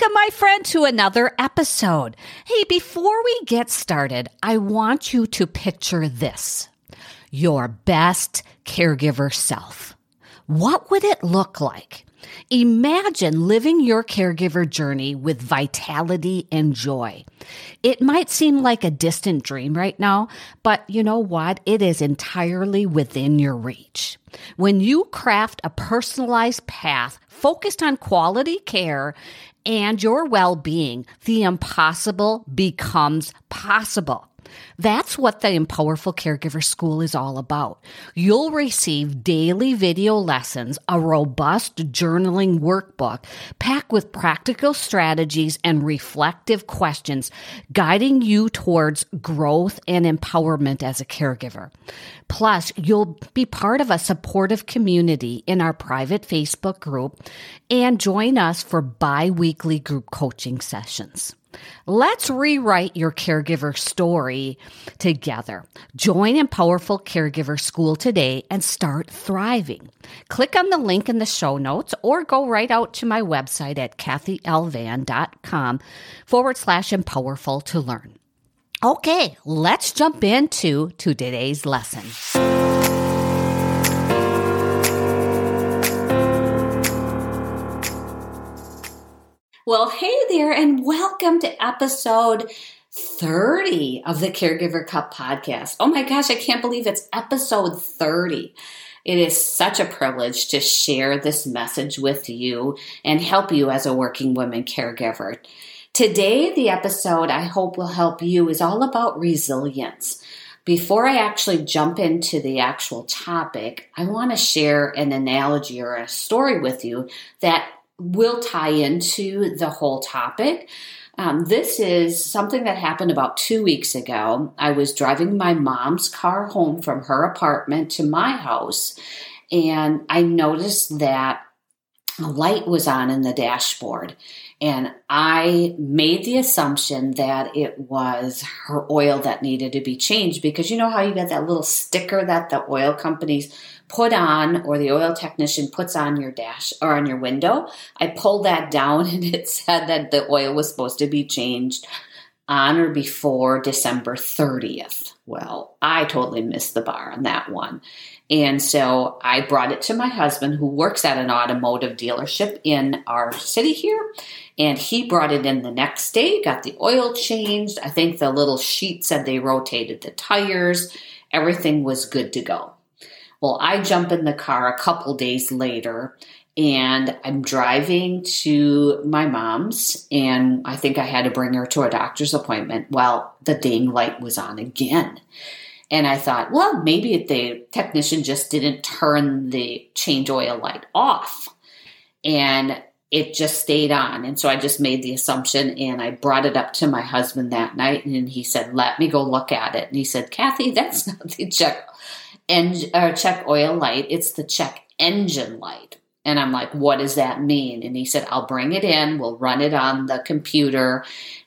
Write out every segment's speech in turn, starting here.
Welcome, my friend, to another episode. Hey, before we get started, I want you to picture this your best caregiver self. What would it look like? Imagine living your caregiver journey with vitality and joy. It might seem like a distant dream right now, but you know what? It is entirely within your reach. When you craft a personalized path focused on quality care and your well being, the impossible becomes possible. That's what the Empowerful Caregiver School is all about. You'll receive daily video lessons, a robust journaling workbook packed with practical strategies and reflective questions, guiding you towards growth and empowerment as a caregiver. Plus, you'll be part of a supportive community in our private Facebook group and join us for bi weekly group coaching sessions. Let's rewrite your caregiver story together. Join Empowerful Caregiver School today and start thriving. Click on the link in the show notes or go right out to my website at kathylovan.com forward slash empowerful to learn. Okay, let's jump into today's lesson. Well, hey there, and welcome to episode 30 of the Caregiver Cup podcast. Oh my gosh, I can't believe it's episode 30. It is such a privilege to share this message with you and help you as a working woman caregiver. Today, the episode I hope will help you is all about resilience. Before I actually jump into the actual topic, I want to share an analogy or a story with you that will tie into the whole topic. Um, this is something that happened about two weeks ago. I was driving my mom's car home from her apartment to my house, and I noticed that a light was on in the dashboard. And I made the assumption that it was her oil that needed to be changed because you know how you get that little sticker that the oil companies put on or the oil technician puts on your dash or on your window. I pulled that down and it said that the oil was supposed to be changed on or before December 30th. Well, I totally missed the bar on that one. And so I brought it to my husband, who works at an automotive dealership in our city here. And he brought it in the next day, got the oil changed. I think the little sheet said they rotated the tires. Everything was good to go. Well, I jump in the car a couple days later and I'm driving to my mom's, and I think I had to bring her to a doctor's appointment. Well, the ding light was on again. And I thought, well, maybe the technician just didn't turn the change oil light off. And it just stayed on. And so I just made the assumption and I brought it up to my husband that night. And he said, let me go look at it. And he said, Kathy, that's not the check en- or check oil light, it's the check engine light. And I'm like, what does that mean? And he said, I'll bring it in, we'll run it on the computer,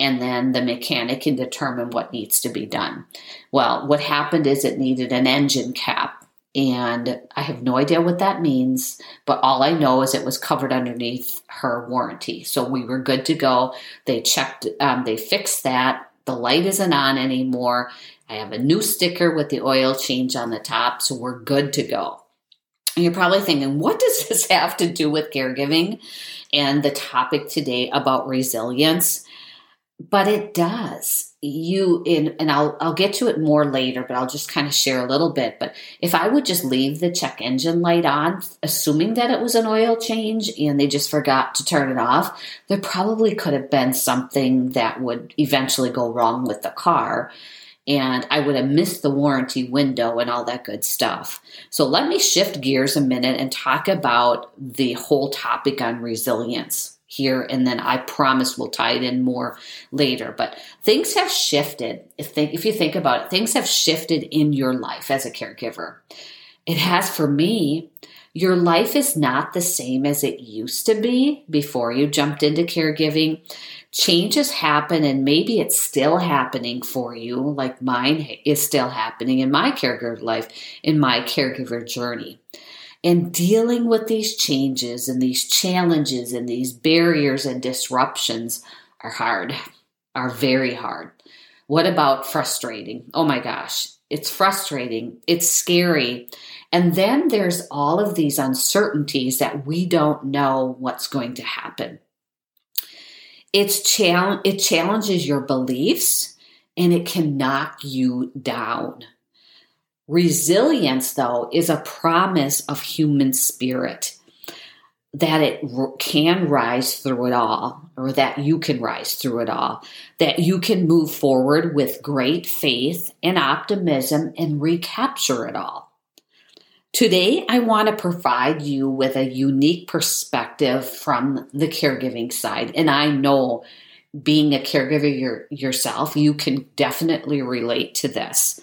and then the mechanic can determine what needs to be done. Well, what happened is it needed an engine cap. And I have no idea what that means, but all I know is it was covered underneath her warranty. So we were good to go. They checked, um, they fixed that. The light isn't on anymore. I have a new sticker with the oil change on the top, so we're good to go. And you're probably thinking, what does this have to do with caregiving and the topic today about resilience? But it does. You in and I'll I'll get to it more later, but I'll just kind of share a little bit. But if I would just leave the check engine light on, assuming that it was an oil change and they just forgot to turn it off, there probably could have been something that would eventually go wrong with the car and I would have missed the warranty window and all that good stuff. So let me shift gears a minute and talk about the whole topic on resilience here and then I promise we'll tie it in more later. But things have shifted. If if you think about it, things have shifted in your life as a caregiver. It has for me. Your life is not the same as it used to be before you jumped into caregiving changes happen and maybe it's still happening for you like mine is still happening in my caregiver life in my caregiver journey And dealing with these changes and these challenges and these barriers and disruptions are hard, are very hard. What about frustrating? Oh my gosh, it's frustrating, it's scary. And then there's all of these uncertainties that we don't know what's going to happen. It's it challenges your beliefs and it can knock you down. Resilience, though, is a promise of human spirit that it can rise through it all, or that you can rise through it all, that you can move forward with great faith and optimism and recapture it all. Today, I want to provide you with a unique perspective from the caregiving side. And I know being a caregiver your, yourself, you can definitely relate to this.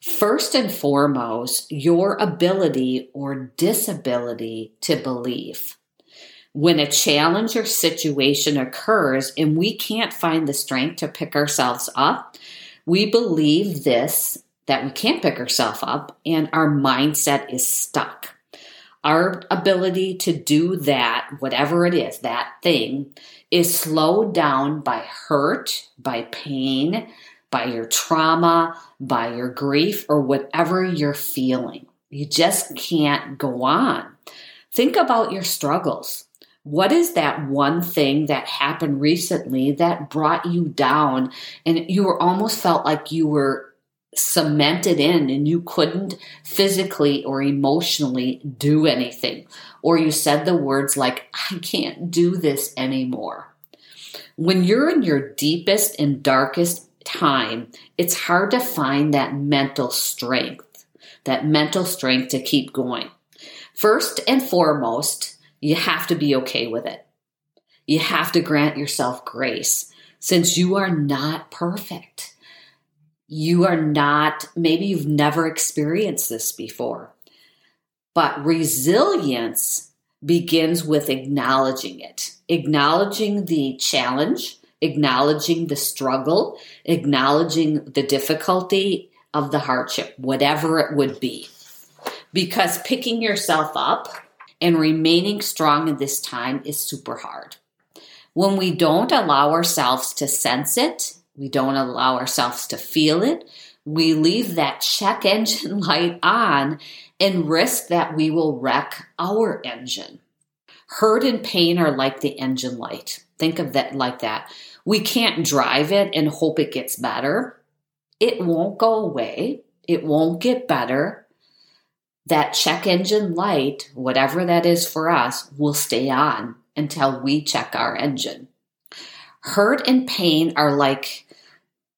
First and foremost, your ability or disability to believe. When a challenge or situation occurs and we can't find the strength to pick ourselves up, we believe this that we can't pick ourselves up and our mindset is stuck. Our ability to do that, whatever it is, that thing, is slowed down by hurt, by pain, by your trauma, by your grief, or whatever you're feeling. You just can't go on. Think about your struggles. What is that one thing that happened recently that brought you down and you were almost felt like you were cemented in and you couldn't physically or emotionally do anything? Or you said the words like, I can't do this anymore. When you're in your deepest and darkest time, it's hard to find that mental strength, that mental strength to keep going. First and foremost, you have to be okay with it. You have to grant yourself grace since you are not perfect. You are not, maybe you've never experienced this before. But resilience begins with acknowledging it, acknowledging the challenge, acknowledging the struggle, acknowledging the difficulty of the hardship, whatever it would be. Because picking yourself up and remaining strong in this time is super hard. When we don't allow ourselves to sense it, we don't allow ourselves to feel it, we leave that check engine light on and risk that we will wreck our engine. Hurt and pain are like the engine light. Think of that like that. We can't drive it and hope it gets better. It won't go away. It won't get better. That check engine light, whatever that is for us, will stay on until we check our engine. Hurt and pain are like,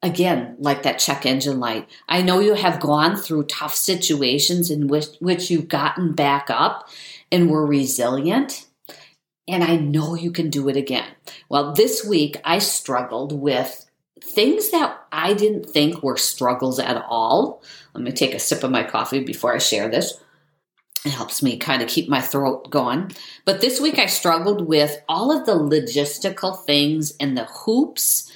again, like that check engine light. I know you have gone through tough situations in which, which you've gotten back up and were resilient and I know you can do it again. Well, this week I struggled with things that I didn't think were struggles at all. Let me take a sip of my coffee before I share this. It helps me kind of keep my throat going. But this week I struggled with all of the logistical things and the hoops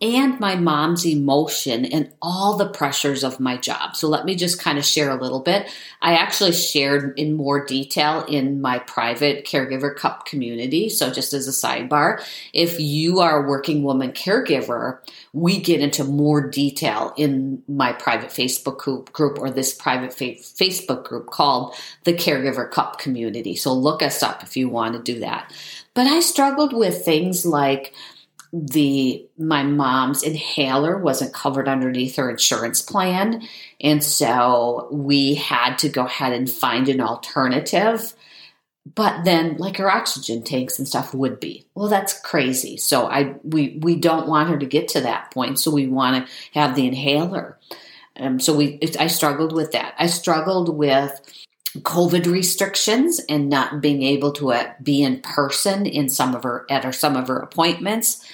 and my mom's emotion and all the pressures of my job. So let me just kind of share a little bit. I actually shared in more detail in my private caregiver cup community. So just as a sidebar, if you are a working woman caregiver, we get into more detail in my private Facebook group or this private Facebook group called the Caregiver Cup Community. So look us up if you want to do that. But I struggled with things like the my mom's inhaler wasn't covered underneath her insurance plan. And so we had to go ahead and find an alternative. But then like her oxygen tanks and stuff would be. Well that's crazy. So i we we don't want her to get to that point. So we want to have the inhaler. Um, so we i struggled with that. I struggled with COVID restrictions and not being able to uh, be in person in some of her at her some of her appointments.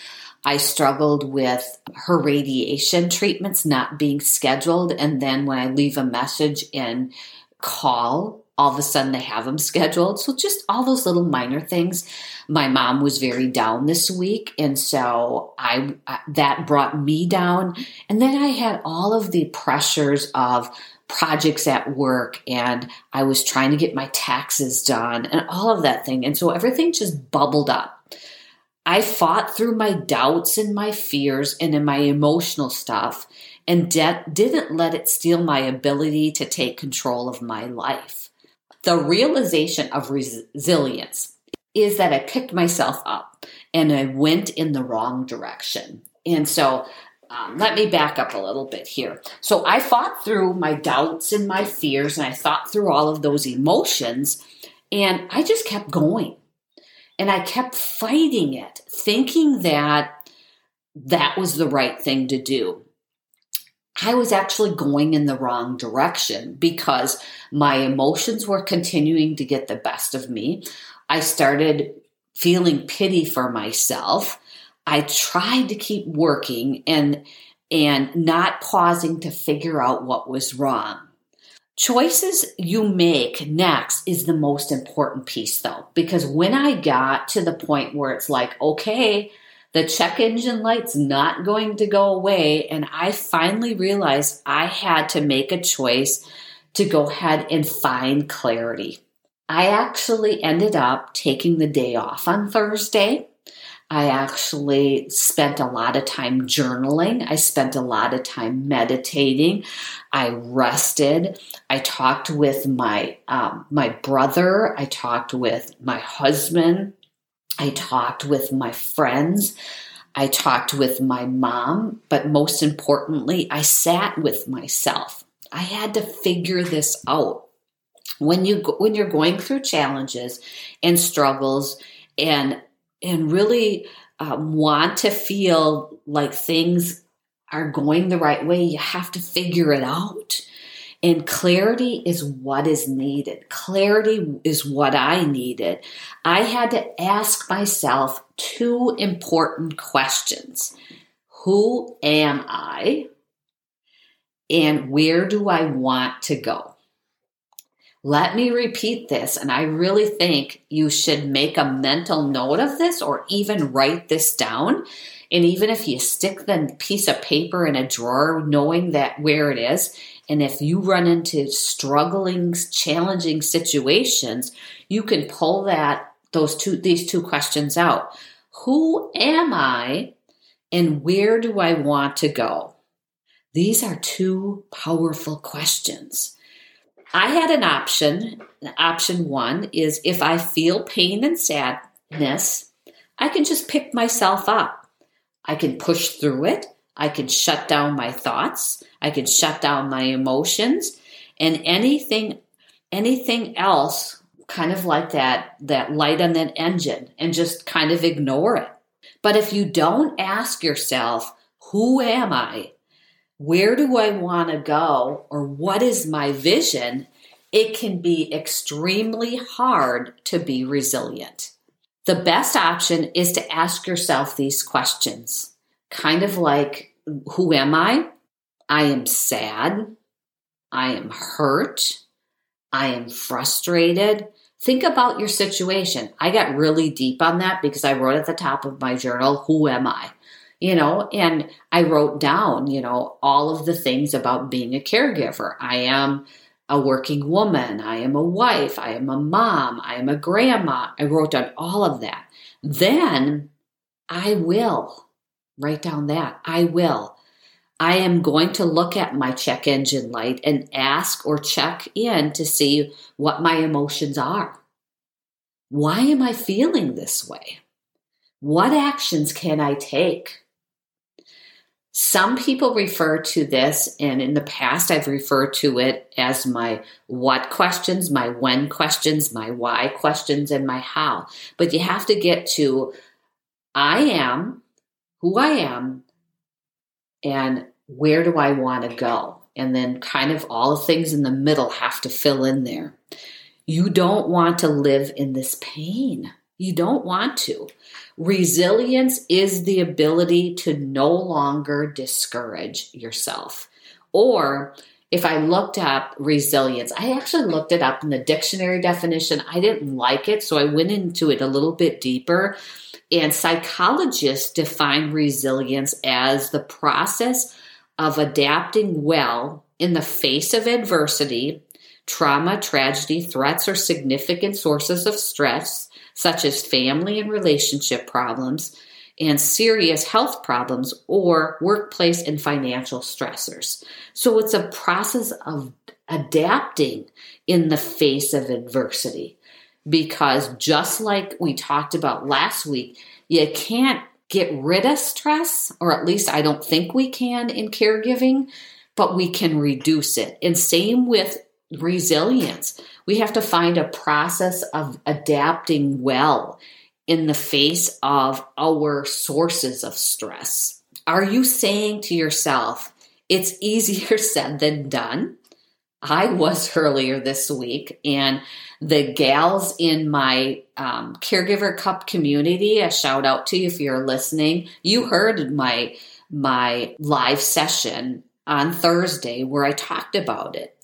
I struggled with her radiation treatments not being scheduled, and then when I leave a message and call, all of a sudden they have them scheduled. So just all those little minor things. My mom was very down this week, and so I that brought me down. And then I had all of the pressures of projects at work and I was trying to get my taxes done and all of that thing. And so everything just bubbled up. I fought through my doubts and my fears and in my emotional stuff and de- didn't let it steal my ability to take control of my life. The realization of res- resilience is that I picked myself up and I went in the wrong direction. And so um, let me back up a little bit here. So I fought through my doubts and my fears, and I thought through all of those emotions, and I just kept going. And I kept fighting it, thinking that that was the right thing to do. I was actually going in the wrong direction because my emotions were continuing to get the best of me. I started feeling pity for myself. I tried to keep working and and not pausing to figure out what was wrong. Choices you make next is the most important piece though, because when I got to the point where it's like, okay, the check engine light's not going to go away, and I finally realized I had to make a choice to go ahead and find clarity. I actually ended up taking the day off on Thursday I actually spent a lot of time journaling. I spent a lot of time meditating. I rested. I talked with my um, my brother. I talked with my husband. I talked with my friends. I talked with my mom. But most importantly, I sat with myself. I had to figure this out. When you when you're going through challenges and struggles and and really um, want to feel like things are going the right way, you have to figure it out. And clarity is what is needed. Clarity is what I needed. I had to ask myself two important questions Who am I? And where do I want to go? Let me repeat this, and I really think you should make a mental note of this or even write this down. And even if you stick the piece of paper in a drawer, knowing that where it is, and if you run into struggling, challenging situations, you can pull that those two these two questions out. Who am I and where do I want to go? These are two powerful questions. I had an option. Option one is if I feel pain and sadness, I can just pick myself up. I can push through it. I can shut down my thoughts. I can shut down my emotions and anything anything else kind of like that that light on that engine and just kind of ignore it. But if you don't ask yourself, who am I? Where do I want to go or what is my vision, it can be extremely hard to be resilient. The best option is to ask yourself these questions, kind of like Who am I? I am sad. I am hurt. I am frustrated. Think about your situation. I got really deep on that because I wrote at the top of my journal, Who am I? You know, and I wrote down, you know, all of the things about being a caregiver. I am a working woman. I am a wife. I am a mom. I am a grandma. I wrote down all of that. Then I will write down that. I will. I am going to look at my check engine light and ask or check in to see what my emotions are. Why am I feeling this way? What actions can I take? Some people refer to this, and in the past, I've referred to it as my what questions, my when questions, my why questions, and my how. But you have to get to I am who I am and where do I want to go? And then kind of all the things in the middle have to fill in there. You don't want to live in this pain. You don't want to. Resilience is the ability to no longer discourage yourself. Or if I looked up resilience, I actually looked it up in the dictionary definition. I didn't like it, so I went into it a little bit deeper. And psychologists define resilience as the process of adapting well in the face of adversity, trauma, tragedy, threats, or significant sources of stress, such as family and relationship problems, and serious health problems or workplace and financial stressors. So it's a process of adapting in the face of adversity. Because just like we talked about last week, you can't get rid of stress, or at least I don't think we can in caregiving, but we can reduce it. And same with resilience. We have to find a process of adapting well in the face of our sources of stress. Are you saying to yourself, it's easier said than done? I was earlier this week, and the gals in my um, caregiver cup community, a shout out to you if you're listening. You heard my my live session on Thursday where I talked about it.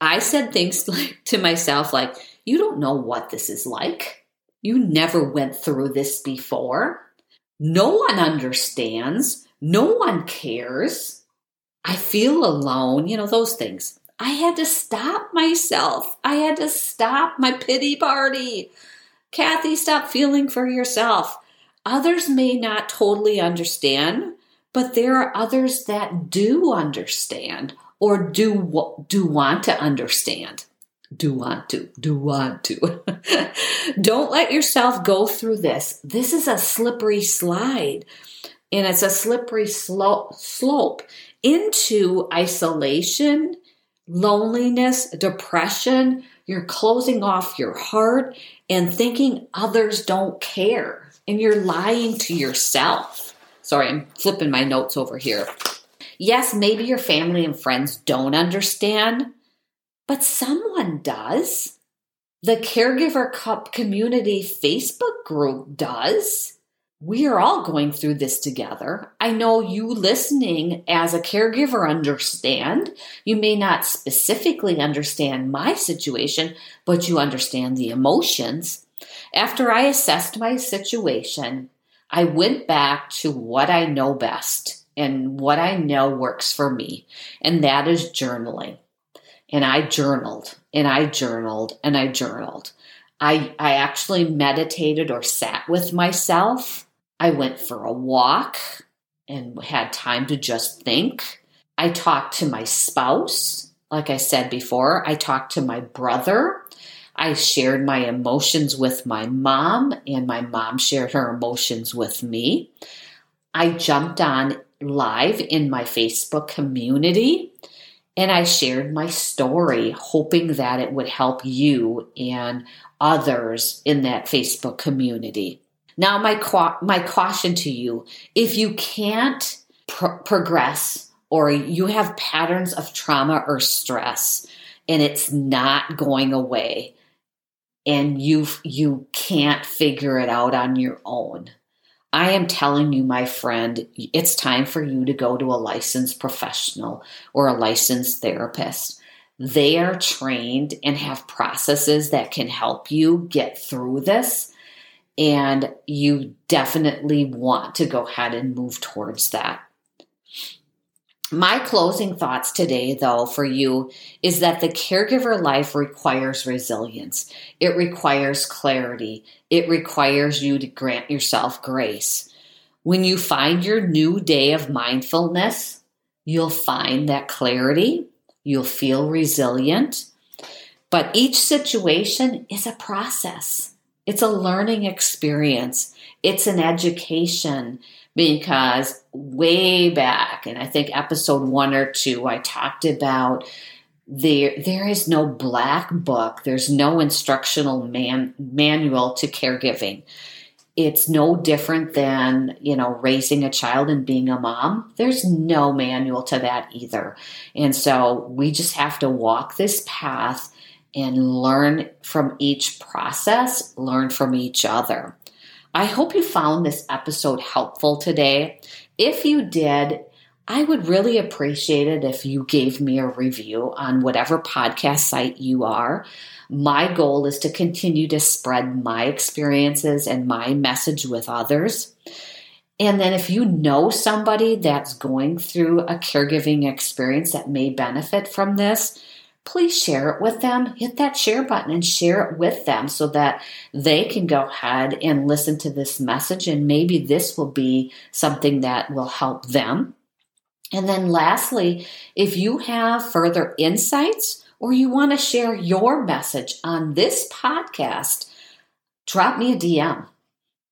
I said things like to myself like, "You don't know what this is like. You never went through this before. No one understands. No one cares. I feel alone." You know those things. I had to stop myself. I had to stop my pity party. Kathy, stop feeling for yourself. Others may not totally understand, but there are others that do understand or do do want to understand. Do want to, do want to. Don't let yourself go through this. This is a slippery slide and it's a slippery slope, slope into isolation loneliness, depression, you're closing off your heart and thinking others don't care. And you're lying to yourself. Sorry, I'm flipping my notes over here. Yes, maybe your family and friends don't understand, but someone does. The Caregiver Cup Community Facebook group does we are all going through this together. I know you listening as a caregiver understand. You may not specifically understand my situation, but you understand the emotions. After I assessed my situation, I went back to what I know best and what I know works for me, and that is journaling. And I journaled and I journaled and I journaled. I, I actually meditated or sat with myself I went for a walk and had time to just think. I talked to my spouse. Like I said before, I talked to my brother. I shared my emotions with my mom, and my mom shared her emotions with me. I jumped on live in my Facebook community and I shared my story, hoping that it would help you and others in that Facebook community. Now, my, my caution to you if you can't progress or you have patterns of trauma or stress and it's not going away and you you can't figure it out on your own i am telling you my friend it's time for you to go to a licensed professional or a licensed therapist they are trained and have processes that can help you get through this and you definitely want to go ahead and move towards that. My closing thoughts today, though, for you is that the caregiver life requires resilience. It requires clarity. It requires you to grant yourself grace. When you find your new day of mindfulness, you'll find that clarity. You'll feel resilient. But each situation is a process. It's a learning experience. It's an education because way back, and I think episode one or two, I talked about there there is no black book. There's no instructional man, manual to caregiving. It's no different than, you know, raising a child and being a mom. There's no manual to that either. And so we just have to walk this path and learn from each process, learn from each other. I hope you found this episode helpful today. If you did, I would really appreciate it if you gave me a review on whatever podcast site you are. My goal is to continue to spread my experiences and my message with others. And then if you know somebody that's going through a caregiving experience that may benefit from this, please share it with them. Hit that share button and share it with them so that they can go ahead and listen to this message. And maybe this will be something that will help them. And then, lastly, if you have further insights or you want to share your message on this podcast, drop me a DM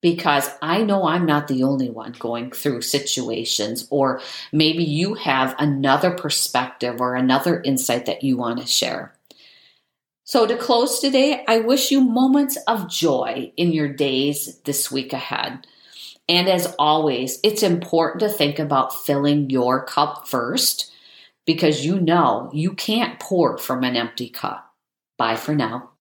because I know I'm not the only one going through situations, or maybe you have another perspective or another insight that you want to share. So, to close today, I wish you moments of joy in your days this week ahead. And as always, it's important to think about filling your cup first because you know you can't pour from an empty cup. Bye for now.